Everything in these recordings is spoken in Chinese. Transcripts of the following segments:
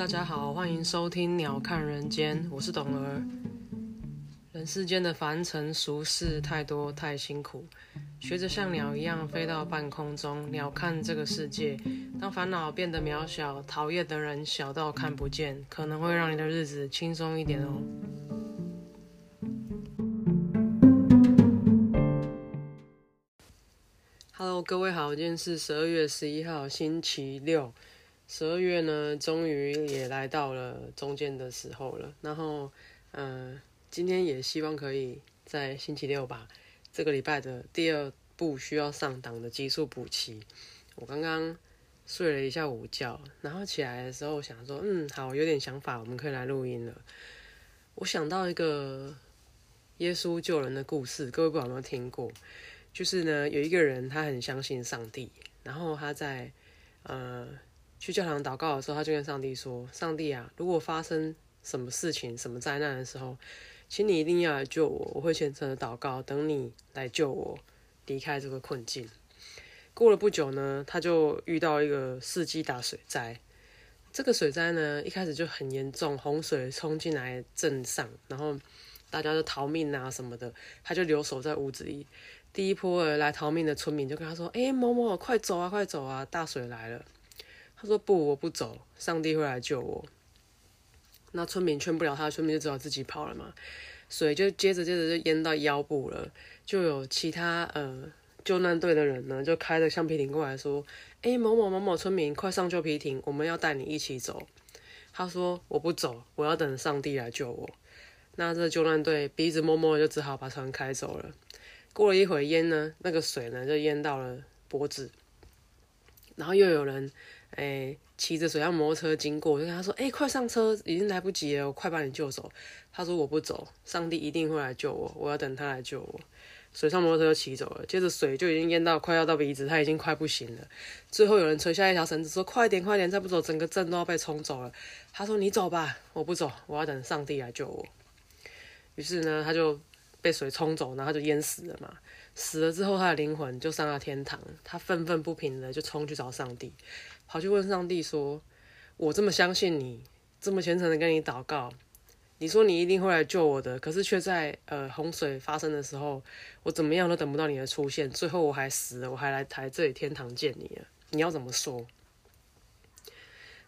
大家好，欢迎收听《鸟看人间》，我是董儿。人世间的凡尘俗事太多太辛苦，学着像鸟一样飞到半空中，鸟看这个世界。当烦恼变得渺小，讨厌的人小到看不见，可能会让你的日子轻松一点哦。Hello，各位好，今天是十二月十一号，星期六。十二月呢，终于也来到了中间的时候了。然后，嗯，今天也希望可以在星期六把这个礼拜的第二部需要上档的集数补齐。我刚刚睡了一下午觉，然后起来的时候想说，嗯，好，有点想法，我们可以来录音了。我想到一个耶稣救人的故事，各位不知道有没有听过？就是呢，有一个人他很相信上帝，然后他在呃。去教堂祷告的时候，他就跟上帝说：“上帝啊，如果发生什么事情、什么灾难的时候，请你一定要来救我，我会虔诚的祷告，等你来救我离开这个困境。”过了不久呢，他就遇到一个世纪大水灾。这个水灾呢，一开始就很严重，洪水冲进来镇上，然后大家都逃命啊什么的，他就留守在屋子里。第一波来逃命的村民就跟他说：“哎，某某，快走啊，快走啊，大水来了。”他说：“不，我不走，上帝会来救我。”那村民劝不了他，村民就只好自己跑了嘛。水就接着接着就淹到腰部了，就有其他呃救难队的人呢，就开着橡皮艇过来说：“哎，某某某某村民，快上橡皮艇，我们要带你一起走。”他说：“我不走，我要等上帝来救我。”那这救难队鼻子摸摸，就只好把船开走了。过了一会淹呢，那个水呢就淹到了脖子，然后又有人。哎，骑着水上摩托车经过，就跟他说：“哎，快上车，已经来不及了，我快把你救走。”他说：“我不走，上帝一定会来救我，我要等他来救我。”水上摩托车就骑走了，接着水就已经淹到快要到鼻子，他已经快不行了。最后有人垂下一条绳子说：“快点，快点，再不走，整个镇都要被冲走了。”他说：“你走吧，我不走，我要等上帝来救我。”于是呢，他就被水冲走，然后就淹死了嘛。死了之后，他的灵魂就上了天堂，他愤愤不平的就冲去找上帝。跑去问上帝说：“我这么相信你，这么虔诚的跟你祷告，你说你一定会来救我的，可是却在呃洪水发生的时候，我怎么样都等不到你的出现，最后我还死了，我还来台这里天堂见你了，你要怎么说？”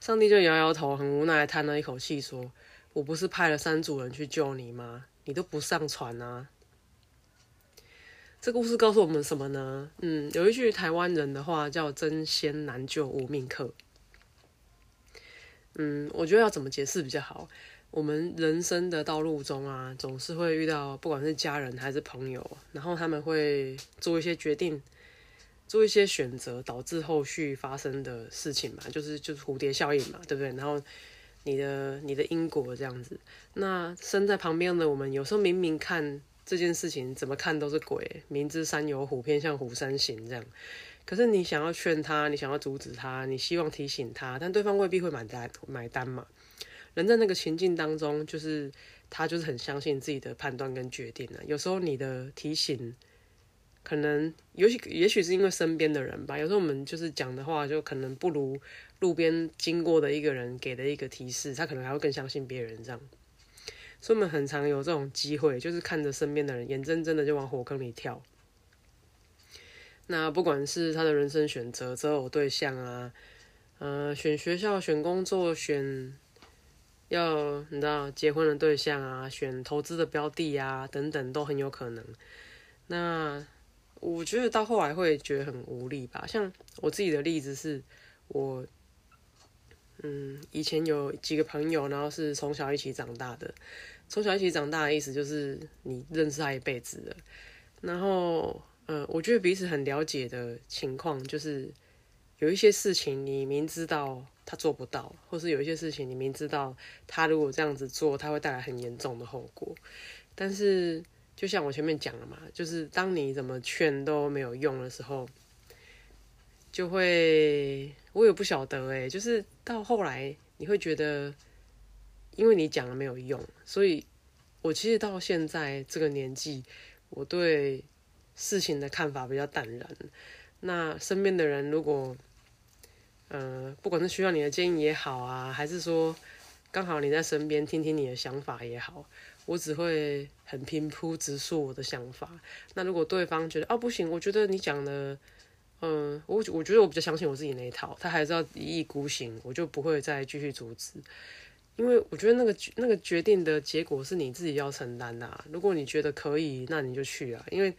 上帝就摇摇头，很无奈叹了一口气说：“我不是派了三组人去救你吗？你都不上船啊！”这故事告诉我们什么呢？嗯，有一句台湾人的话叫“真仙难救无命客”。嗯，我觉得要怎么解释比较好？我们人生的道路中啊，总是会遇到不管是家人还是朋友，然后他们会做一些决定，做一些选择，导致后续发生的事情嘛，就是就是蝴蝶效应嘛，对不对？然后你的你的因果这样子，那身在旁边的我们，有时候明明看。这件事情怎么看都是鬼，明知山有虎，偏向虎山行这样。可是你想要劝他，你想要阻止他，你希望提醒他，但对方未必会买单买单嘛。人在那个情境当中，就是他就是很相信自己的判断跟决定啊。有时候你的提醒，可能也许也许是因为身边的人吧。有时候我们就是讲的话，就可能不如路边经过的一个人给的一个提示，他可能还会更相信别人这样。所以我们很常有这种机会，就是看着身边的人眼睁睁的就往火坑里跳。那不管是他的人生选择、择偶对象啊，呃，选学校、选工作、选要你知道结婚的对象啊，选投资的标的啊等等，都很有可能。那我觉得到后来会觉得很无力吧。像我自己的例子是，我嗯以前有几个朋友，然后是从小一起长大的。从小一起长大的意思就是你认识他一辈子了，然后，呃，我觉得彼此很了解的情况，就是有一些事情你明知道他做不到，或是有一些事情你明知道他如果这样子做，他会带来很严重的后果。但是，就像我前面讲了嘛，就是当你怎么劝都没有用的时候，就会我也不晓得哎，就是到后来你会觉得。因为你讲了没有用，所以我其实到现在这个年纪，我对事情的看法比较淡然。那身边的人如果，呃，不管是需要你的建议也好啊，还是说刚好你在身边听听你的想法也好，我只会很平铺直述我的想法。那如果对方觉得哦不行，我觉得你讲的，嗯，我我觉得我比较相信我自己那一套，他还是要一意孤行，我就不会再继续阻止。因为我觉得那个那个决定的结果是你自己要承担的。如果你觉得可以，那你就去啊。因为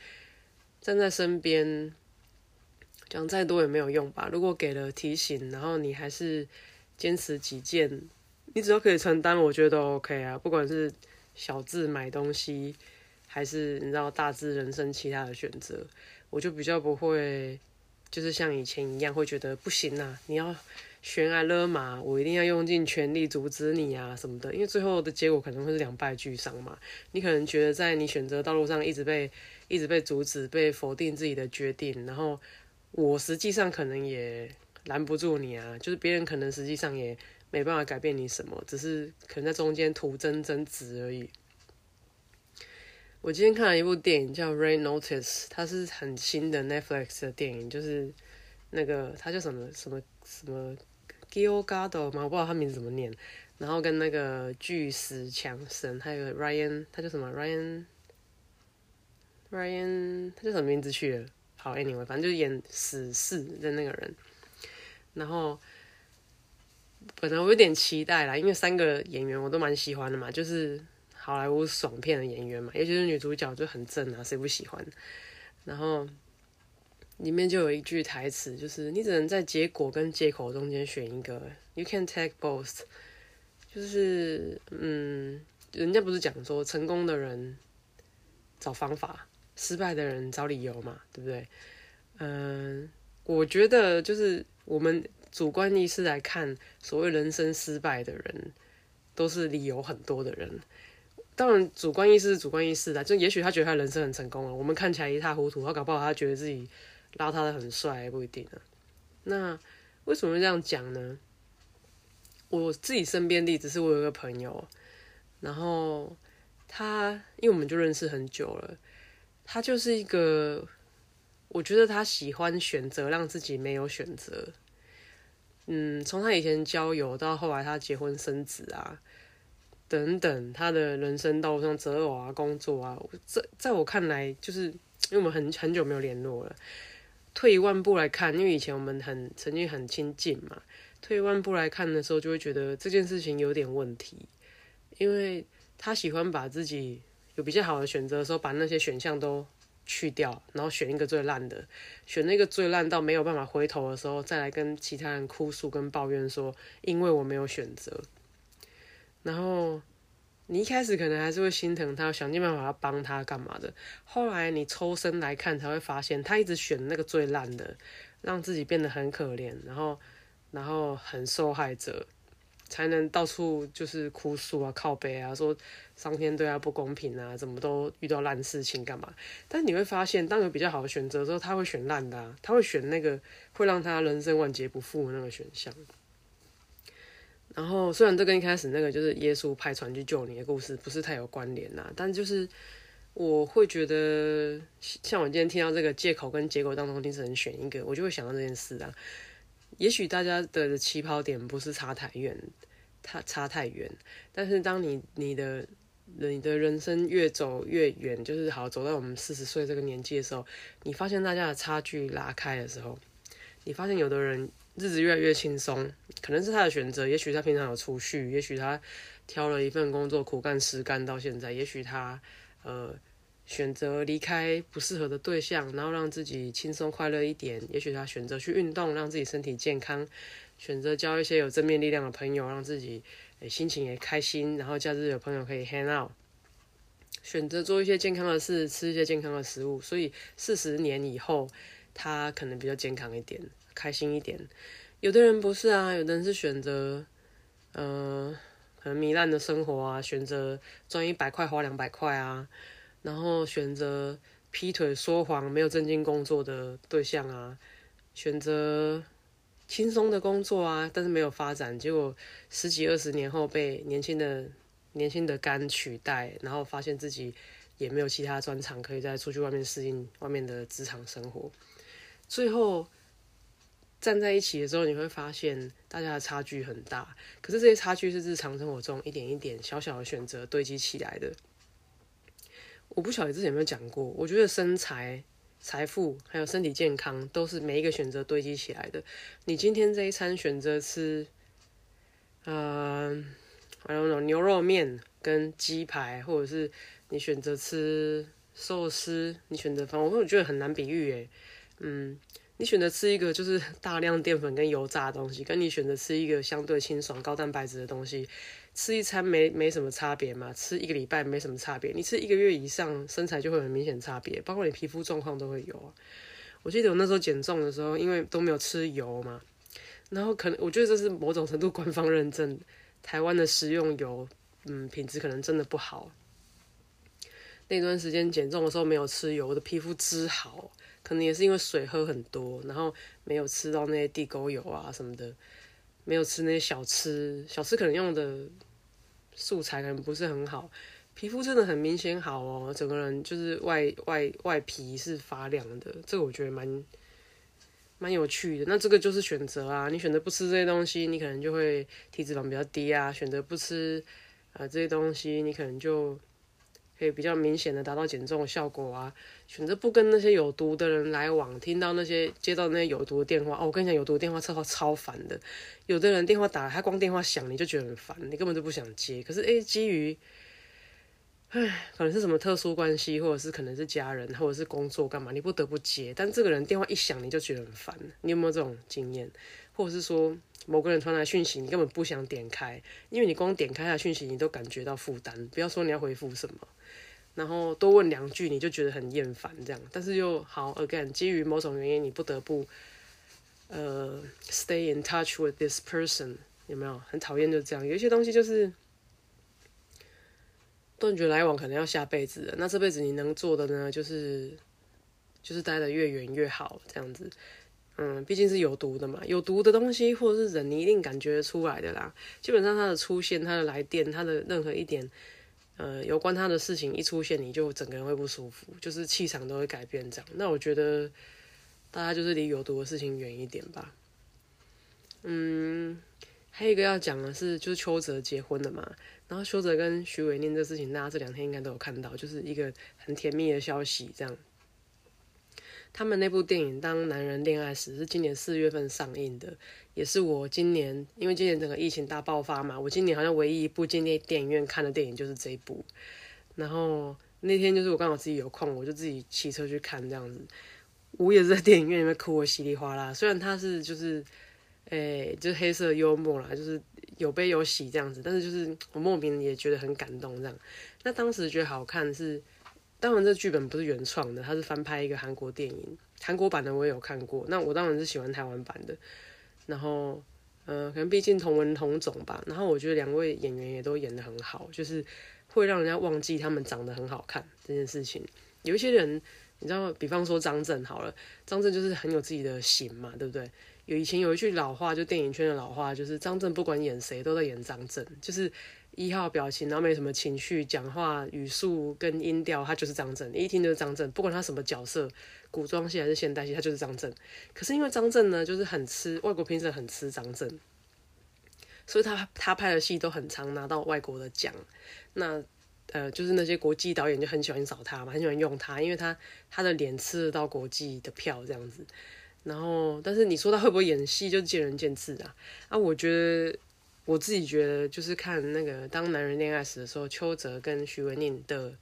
站在身边讲再多也没有用吧。如果给了提醒，然后你还是坚持己见，你只要可以承担，我觉得 OK 啊。不管是小字买东西，还是你知道大致人生其他的选择，我就比较不会，就是像以前一样会觉得不行啊，你要。悬崖勒马，我一定要用尽全力阻止你啊什么的，因为最后的结果可能会是两败俱伤嘛。你可能觉得在你选择道路上一直被一直被阻止、被否定自己的决定，然后我实际上可能也拦不住你啊。就是别人可能实际上也没办法改变你什么，只是可能在中间徒增增值而已。我今天看了一部电影叫《Rain Notice》，它是很新的 Netflix 的电影，就是那个它叫什么什么什么。G i l g a d o 吗？我不知道他名字怎么念。然后跟那个巨石强森，还有 Ryan，他叫什么？Ryan，Ryan，他叫什么名字去了？好，Anyway，反正就是演死侍的那个人。然后本来我有点期待啦，因为三个演员我都蛮喜欢的嘛，就是好莱坞爽片的演员嘛，尤其是女主角就很正啊，谁不喜欢？然后。里面就有一句台词，就是你只能在结果跟借口中间选一个，You can take both。就是嗯，人家不是讲说成功的人找方法，失败的人找理由嘛，对不对？嗯，我觉得就是我们主观意识来看，所谓人生失败的人，都是理由很多的人。当然，主观意识是主观意识的，就也许他觉得他人生很成功了，我们看起来一塌糊涂，他搞不好他觉得自己。邋遢的很帅不一定啊。那为什么这样讲呢？我自己身边例子是我有一个朋友，然后他因为我们就认识很久了，他就是一个我觉得他喜欢选择让自己没有选择。嗯，从他以前交友到后来他结婚生子啊等等，他的人生道路上择偶啊、工作啊，在在我看来，就是因为我们很很久没有联络了。退一万步来看，因为以前我们很曾经很亲近嘛。退一万步来看的时候，就会觉得这件事情有点问题，因为他喜欢把自己有比较好的选择的时候，把那些选项都去掉，然后选一个最烂的，选那个最烂到没有办法回头的时候，再来跟其他人哭诉跟抱怨说，因为我没有选择，然后。你一开始可能还是会心疼他，想尽办法要帮他干嘛的。后来你抽身来看，才会发现他一直选那个最烂的，让自己变得很可怜，然后，然后很受害者，才能到处就是哭诉啊、靠背啊，说上天对他不公平啊，怎么都遇到烂事情干嘛？但你会发现，当有比较好的选择的时候，他会选烂的，他会选那个会让他人生万劫不复的那个选项。然后，虽然这跟一开始那个就是耶稣派船去救你的故事不是太有关联呐，但就是我会觉得，像我今天听到这个借口跟结果当中，定是能选一个，我就会想到这件事啊。也许大家的起跑点不是差太远，差差太远，但是当你你的你的人生越走越远，就是好走到我们四十岁这个年纪的时候，你发现大家的差距拉开的时候，你发现有的人。日子越来越轻松，可能是他的选择。也许他平常有储蓄，也许他挑了一份工作苦干实干到现在。也许他呃选择离开不适合的对象，然后让自己轻松快乐一点。也许他选择去运动，让自己身体健康；选择交一些有正面力量的朋友，让自己心情也开心。然后假日有朋友可以 hang out，选择做一些健康的事，吃一些健康的食物。所以四十年以后，他可能比较健康一点。开心一点，有的人不是啊，有的人是选择，嗯，可能糜烂的生活啊，选择赚一百块花两百块啊，然后选择劈腿说谎没有正经工作的对象啊，选择轻松的工作啊，但是没有发展，结果十几二十年后被年轻的年轻的肝取代，然后发现自己也没有其他专长可以再出去外面适应外面的职场生活，最后。站在一起的时候，你会发现大家的差距很大。可是这些差距是日常生活中一点一点小小的选择堆积起来的。我不晓得之前有没有讲过，我觉得身材、财富还有身体健康都是每一个选择堆积起来的。你今天这一餐选择吃，呃，还有那种牛肉面跟鸡排，或者是你选择吃寿司，你选择反正，我觉得很难比喻诶。嗯，你选择吃一个就是 大量淀粉跟油炸的东西，跟你选择吃一个相对清爽、高蛋白质的东西。吃一餐没没什么差别嘛，吃一个礼拜没什么差别，你吃一个月以上，身材就会很明显差别，包括你皮肤状况都会有。我记得我那时候减重的时候，因为都没有吃油嘛，然后可能我觉得这是某种程度官方认证，台湾的食用油，嗯，品质可能真的不好。那段时间减重的时候没有吃油，我的皮肤织好，可能也是因为水喝很多，然后没有吃到那些地沟油啊什么的。没有吃那些小吃，小吃可能用的素材可能不是很好，皮肤真的很明显好哦，整个人就是外外外皮是发亮的，这个我觉得蛮蛮有趣的。那这个就是选择啊，你选择不吃这些东西，你可能就会体脂肪比较低啊；选择不吃啊这些东西，你可能就。可以比较明显的达到减重的效果啊！选择不跟那些有毒的人来往，听到那些接到那些有毒的电话哦，我跟你讲，有毒电话超超烦的。有的人电话打，他光电话响你就觉得很烦，你根本就不想接。可是诶，基于，唉，可能是什么特殊关系，或者是可能是家人，或者是工作干嘛，你不得不接。但这个人电话一响，你就觉得很烦。你有没有这种经验？或者是说，某个人传来讯息，你根本不想点开，因为你光点开他讯息，你都感觉到负担。不要说你要回复什么。然后多问两句，你就觉得很厌烦这样，但是又好，again，基于某种原因，你不得不呃 stay in touch with this person，有没有？很讨厌就这样，有一些东西就是断绝来往，可能要下辈子。那这辈子你能做的呢，就是就是待的越远越好，这样子。嗯，毕竟是有毒的嘛，有毒的东西或者是人，你一定感觉出来的啦。基本上它的出现，它的来电，它的任何一点。呃，有关他的事情一出现，你就整个人会不舒服，就是气场都会改变这样。那我觉得大家就是离有毒的事情远一点吧。嗯，还有一个要讲的是，就是邱泽结婚了嘛。然后邱泽跟徐伟念这事情，大家这两天应该都有看到，就是一个很甜蜜的消息这样。他们那部电影《当男人恋爱时》是今年四月份上映的，也是我今年因为今年整个疫情大爆发嘛，我今年好像唯一一部进电影院看的电影就是这一部。然后那天就是我刚好自己有空，我就自己骑车去看这样子。我也是在电影院里面哭的稀里哗啦。虽然他是就是，诶，就是黑色幽默啦，就是有悲有喜这样子，但是就是我莫名也觉得很感动这样。那当时觉得好看是。当然，这剧本不是原创的，它是翻拍一个韩国电影，韩国版的我也有看过。那我当然是喜欢台湾版的。然后，嗯，可能毕竟同文同种吧。然后我觉得两位演员也都演得很好，就是会让人家忘记他们长得很好看这件事情。有一些人，你知道，比方说张震好了，张震就是很有自己的型嘛，对不对？有以前有一句老话，就电影圈的老话，就是张震不管演谁都在演张震，就是。一号表情，然后没什么情绪，讲话语速跟音调，他就是张震，一听就是张震，不管他什么角色，古装戏还是现代戏，他就是张震。可是因为张震呢，就是很吃外国评审很吃张震，所以他他拍的戏都很常拿到外国的奖。那呃，就是那些国际导演就很喜欢找他嘛，很喜欢用他，因为他他的脸吃得到国际的票这样子。然后，但是你说他会不会演戏，就见仁见智啊。啊，我觉得。我自己觉得，就是看那个《当男人恋爱时》的时候，邱泽跟徐文宁的，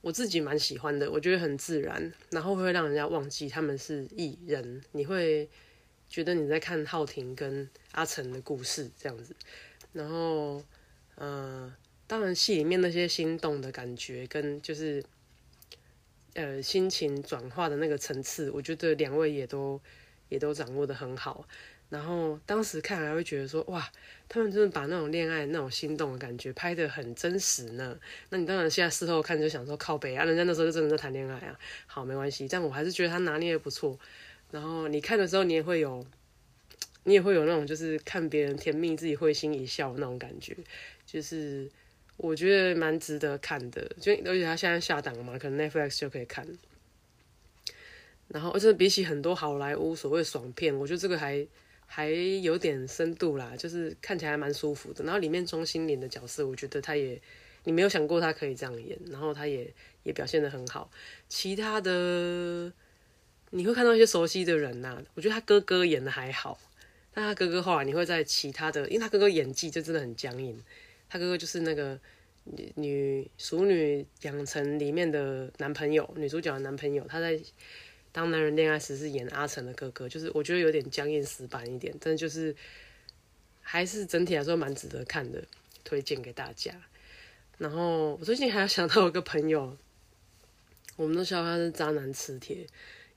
我自己蛮喜欢的。我觉得很自然，然后会让人家忘记他们是艺人。你会觉得你在看浩廷跟阿成的故事这样子。然后，呃，当然戏里面那些心动的感觉，跟就是呃心情转化的那个层次，我觉得两位也都也都掌握的很好。然后当时看还会觉得说哇，他们真的把那种恋爱那种心动的感觉拍得很真实呢。那你当然现在事后看就想说靠北啊，人家那时候就真的在谈恋爱啊。好，没关系，但我还是觉得他拿捏的不错。然后你看的时候，你也会有，你也会有那种就是看别人甜蜜，自己会心一笑那种感觉。就是我觉得蛮值得看的，就而且他现在下档了嘛，可能 Netflix 就可以看。然后，而且比起很多好莱坞所谓爽片，我觉得这个还还有点深度啦，就是看起来还蛮舒服的。然后里面钟欣凌的角色，我觉得他也你没有想过他可以这样演，然后他也也表现的很好。其他的你会看到一些熟悉的人呐，我觉得他哥哥演的还好，但他哥哥后来你会在其他的，因为他哥哥演技就真的很僵硬，他哥哥就是那个。女熟女养成里面的男朋友，女主角的男朋友，他在当男人恋爱时是演阿成的哥哥，就是我觉得有点僵硬死板一点，但就是还是整体来说蛮值得看的，推荐给大家。然后我最近还想到一个朋友，我们都笑他是渣男磁铁，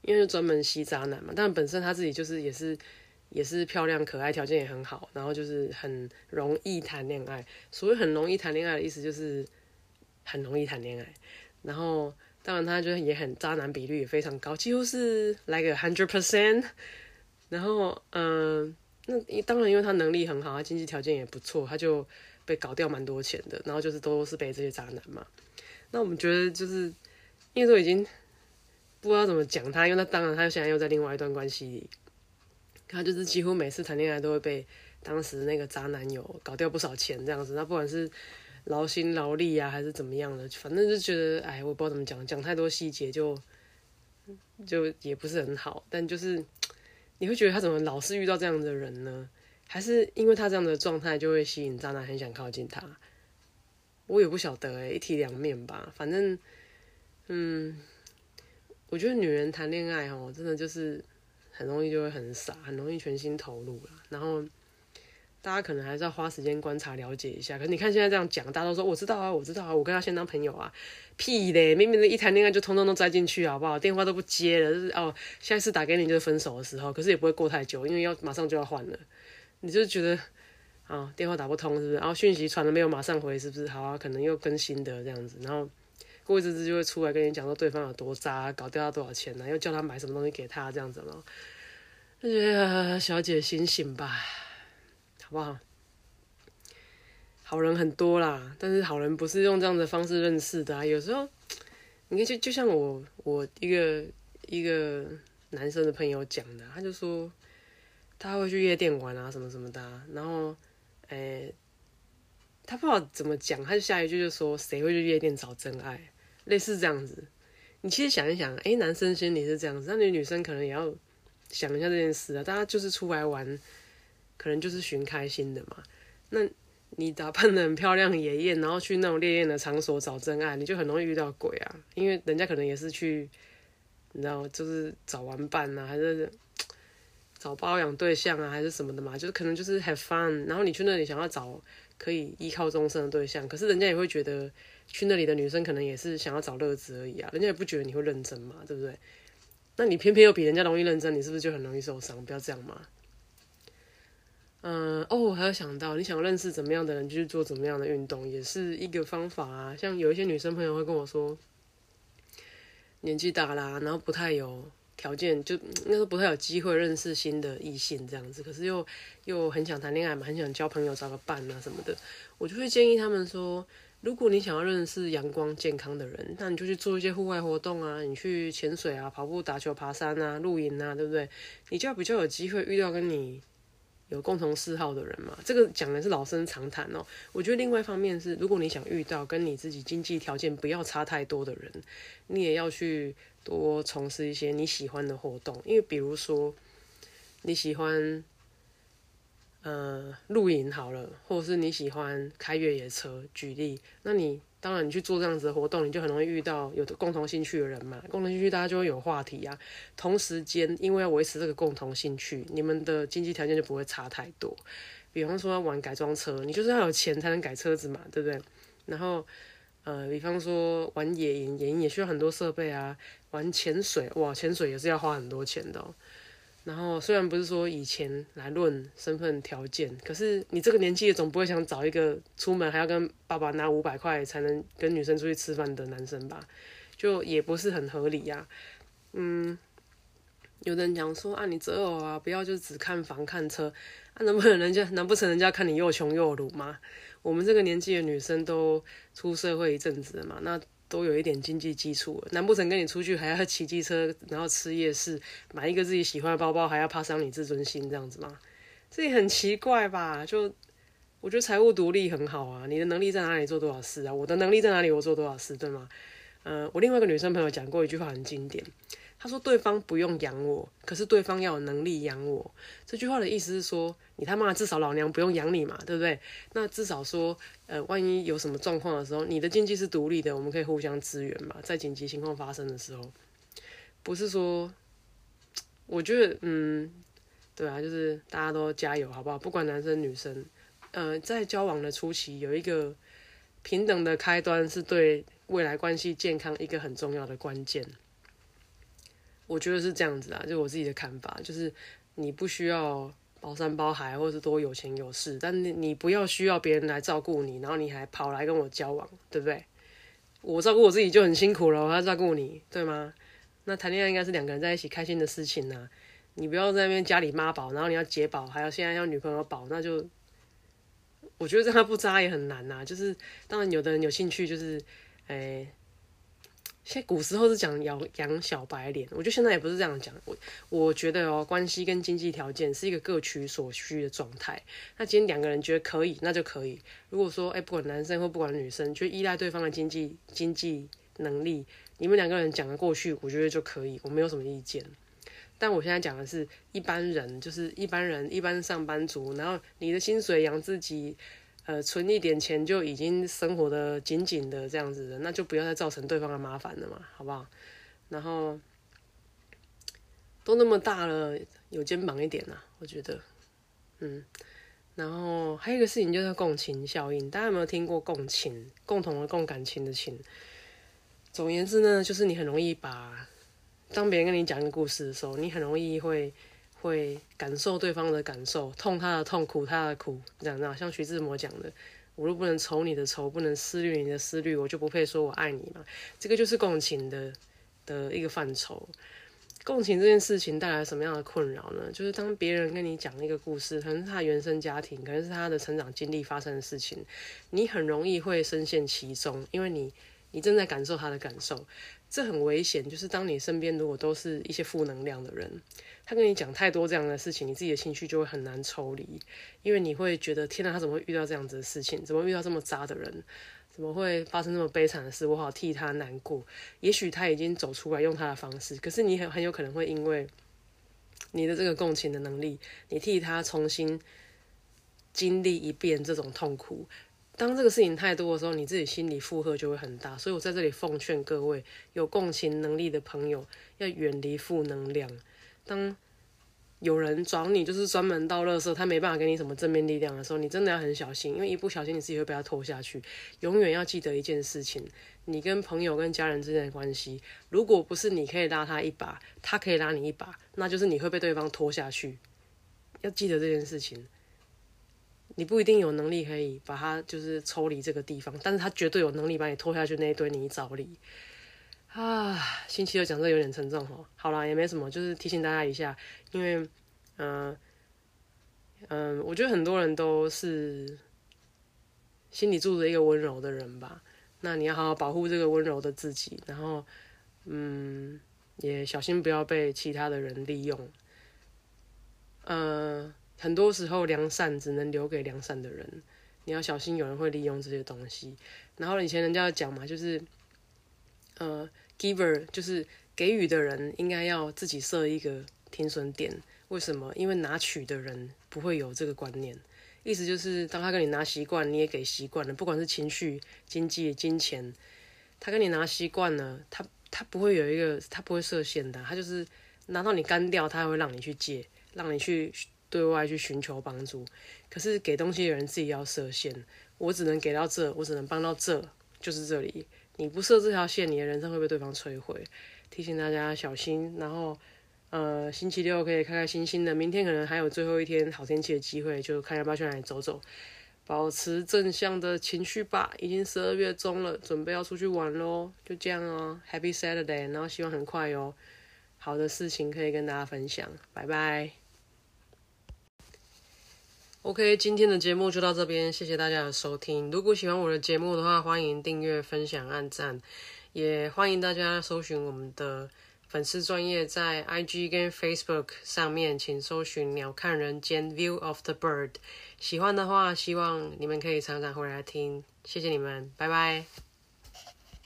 因为专门吸渣男嘛，但本身他自己就是也是。也是漂亮可爱，条件也很好，然后就是很容易谈恋爱。所谓很容易谈恋爱的意思就是很容易谈恋爱。然后当然他就是也很渣男比率也非常高，几乎是来个 hundred percent。然后嗯，那当然因为他能力很好，他经济条件也不错，他就被搞掉蛮多钱的。然后就是都是被这些渣男嘛。那我们觉得就是因为都已经不知道怎么讲他，因为他当然他现在又在另外一段关系里。他就是几乎每次谈恋爱都会被当时那个渣男友搞掉不少钱这样子，那不管是劳心劳力啊，还是怎么样的，反正就觉得哎，我不知道怎么讲，讲太多细节就就也不是很好。但就是你会觉得他怎么老是遇到这样的人呢？还是因为他这样的状态就会吸引渣男很想靠近他？我也不晓得哎，一体两面吧。反正嗯，我觉得女人谈恋爱哦，真的就是。很容易就会很傻，很容易全心投入了。然后大家可能还是要花时间观察了解一下。可是你看现在这样讲，大家都说我知道啊，我知道啊，我跟他先当朋友啊，屁嘞！明明的一谈恋爱就通通都栽进去，好不好？电话都不接了，就是哦，下一次打给你就是分手的时候。可是也不会过太久，因为要马上就要换了。你就觉得啊，电话打不通是不是？然后讯息传了没有马上回是不是？好啊，可能又更新的这样子，然后。过一阵子就会出来跟你讲说对方有多渣，搞掉他多少钱呢？又叫他买什么东西给他这样子咯。就觉得小姐醒醒吧，好不好？好人很多啦，但是好人不是用这样的方式认识的啊。有时候，你看就就像我我一个一个男生的朋友讲的，他就说他会去夜店玩啊什么什么的，然后诶，他不知道怎么讲，他就下一句就说谁会去夜店找真爱？类似这样子，你其实想一想，哎，男生心里是这样子，那你女生可能也要想一下这件事啊。大家就是出来玩，可能就是寻开心的嘛。那你打扮的很漂亮、很野艳，然后去那种烈焰的场所找真爱，你就很容易遇到鬼啊。因为人家可能也是去，你知道，就是找玩伴啊，还是找包养对象啊，还是什么的嘛。就是可能就是 have fun，然后你去那里想要找可以依靠终身的对象，可是人家也会觉得。去那里的女生可能也是想要找乐子而已啊，人家也不觉得你会认真嘛，对不对？那你偏偏又比人家容易认真，你是不是就很容易受伤？不要这样嘛。嗯，哦，我还要想到，你想认识怎么样的人，就去做怎么样的运动，也是一个方法啊。像有一些女生朋友会跟我说，年纪大啦，然后不太有条件，就那时候不太有机会认识新的异性这样子，可是又又很想谈恋爱嘛，很想交朋友、找个伴啊什么的，我就会建议他们说。如果你想要认识阳光健康的人，那你就去做一些户外活动啊，你去潜水啊、跑步、打球、爬山啊、露营啊，对不对？你就要比较有机会遇到跟你有共同嗜好的人嘛。这个讲的是老生常谈哦。我觉得另外一方面是，如果你想遇到跟你自己经济条件不要差太多的人，你也要去多从事一些你喜欢的活动，因为比如说你喜欢。呃，露营好了，或者是你喜欢开越野车，举例，那你当然你去做这样子的活动，你就很容易遇到有的共同兴趣的人嘛。共同兴趣大家就会有话题啊。同时间，因为要维持这个共同兴趣，你们的经济条件就不会差太多。比方说玩改装车，你就是要有钱才能改车子嘛，对不对？然后，呃，比方说玩野营，野营也需要很多设备啊。玩潜水，哇，潜水也是要花很多钱的。然后虽然不是说以前来论身份条件，可是你这个年纪也总不会想找一个出门还要跟爸爸拿五百块才能跟女生出去吃饭的男生吧？就也不是很合理呀。嗯，有人讲说啊，你择偶啊，不要就只看房看车，啊，能不能人家难不成人家看你又穷又鲁吗？我们这个年纪的女生都出社会一阵子了嘛，那都有一点经济基础了。难不成跟你出去还要骑机车，然后吃夜市，买一个自己喜欢的包包，还要怕伤你自尊心这样子吗？这也很奇怪吧？就我觉得财务独立很好啊，你的能力在哪里做多少事啊？我的能力在哪里我做多少事，对吗？嗯，我另外一个女生朋友讲过一句话很经典。他说：“对方不用养我，可是对方要有能力养我。”这句话的意思是说，你他妈至少老娘不用养你嘛，对不对？那至少说，呃，万一有什么状况的时候，你的经济是独立的，我们可以互相支援嘛。在紧急情况发生的时候，不是说，我觉得，嗯，对啊，就是大家都加油，好不好？不管男生女生，呃，在交往的初期，有一个平等的开端，是对未来关系健康一个很重要的关键。我觉得是这样子啊，就我自己的看法，就是你不需要包山包海，或者是多有钱有势，但你你不要需要别人来照顾你，然后你还跑来跟我交往，对不对？我照顾我自己就很辛苦了，我要照顾你，对吗？那谈恋爱应该是两个人在一起开心的事情啊，你不要在那边家里妈宝，然后你要解宝，还要现在要女朋友宝，那就我觉得这样不渣也很难呐。就是当然有的人有兴趣，就是诶。现在古时候是讲养养小白脸，我觉得现在也不是这样讲。我我觉得哦，关系跟经济条件是一个各取所需的状态。那今天两个人觉得可以，那就可以。如果说，哎，不管男生或不管女生，就依赖对方的经济经济能力，你们两个人讲得过去，我觉得就可以，我没有什么意见。但我现在讲的是一般人，就是一般人，一般上班族，然后你的薪水养自己。呃，存一点钱就已经生活的紧紧的这样子的，那就不要再造成对方的麻烦了嘛，好不好？然后都那么大了，有肩膀一点呐，我觉得，嗯。然后还有一个事情就是共情效应，大家有没有听过共情？共同的共感情的情。总而言之呢，就是你很容易把当别人跟你讲一个故事的时候，你很容易会。会感受对方的感受，痛他的痛，苦他的苦，这样子。像徐志摩讲的：“我若不能愁你的愁，不能思虑你的思虑，我就不配说我爱你嘛。”这个就是共情的的一个范畴。共情这件事情带来什么样的困扰呢？就是当别人跟你讲一个故事，可能是他原生家庭，可能是他的成长经历发生的事情，你很容易会深陷其中，因为你你正在感受他的感受。这很危险，就是当你身边如果都是一些负能量的人，他跟你讲太多这样的事情，你自己的情绪就会很难抽离，因为你会觉得天哪，他怎么会遇到这样子的事情？怎么遇到这么渣的人？怎么会发生这么悲惨的事？我好替他难过。也许他已经走出来，用他的方式，可是你很很有可能会因为你的这个共情的能力，你替他重新经历一遍这种痛苦。当这个事情太多的时候，你自己心理负荷就会很大。所以我在这里奉劝各位有共情能力的朋友，要远离负能量。当有人找你，就是专门到垃圾，他没办法给你什么正面力量的时候，你真的要很小心，因为一不小心你自己会被他拖下去。永远要记得一件事情：你跟朋友、跟家人之间的关系，如果不是你可以拉他一把，他可以拉你一把，那就是你会被对方拖下去。要记得这件事情。你不一定有能力可以把它就是抽离这个地方，但是他绝对有能力把你拖下去那一堆泥沼里。啊，星期六讲这有点沉重哦。好啦，也没什么，就是提醒大家一下，因为，嗯嗯，我觉得很多人都是心里住着一个温柔的人吧。那你要好好保护这个温柔的自己，然后，嗯，也小心不要被其他的人利用。嗯。很多时候，良善只能留给良善的人。你要小心，有人会利用这些东西。然后以前人家讲嘛，就是呃，giver 就是给予的人，应该要自己设一个停损点。为什么？因为拿取的人不会有这个观念。意思就是，当他跟你拿习惯，你也给习惯了，不管是情绪、经济、金钱，他跟你拿习惯了，他他不会有一个，他不会设限的。他就是拿到你干掉，他还会让你去借，让你去。对外去寻求帮助，可是给东西的人自己要设限。我只能给到这，我只能帮到这，就是这里。你不设这条线，你的人生会被对方摧毁。提醒大家小心。然后，呃，星期六可以开开心心的。明天可能还有最后一天好天气的机会，就看要不要去哪里走走。保持正向的情绪吧。已经十二月中了，准备要出去玩喽。就这样哦，Happy Saturday。然后希望很快哦好的事情可以跟大家分享。拜拜。OK，今天的节目就到这边，谢谢大家的收听。如果喜欢我的节目的话，欢迎订阅、分享、按赞，也欢迎大家搜寻我们的粉丝专业在 IG 跟 Facebook 上面，请搜寻“鸟看人间 View of the Bird”。喜欢的话，希望你们可以常常回来听，谢谢你们，拜拜。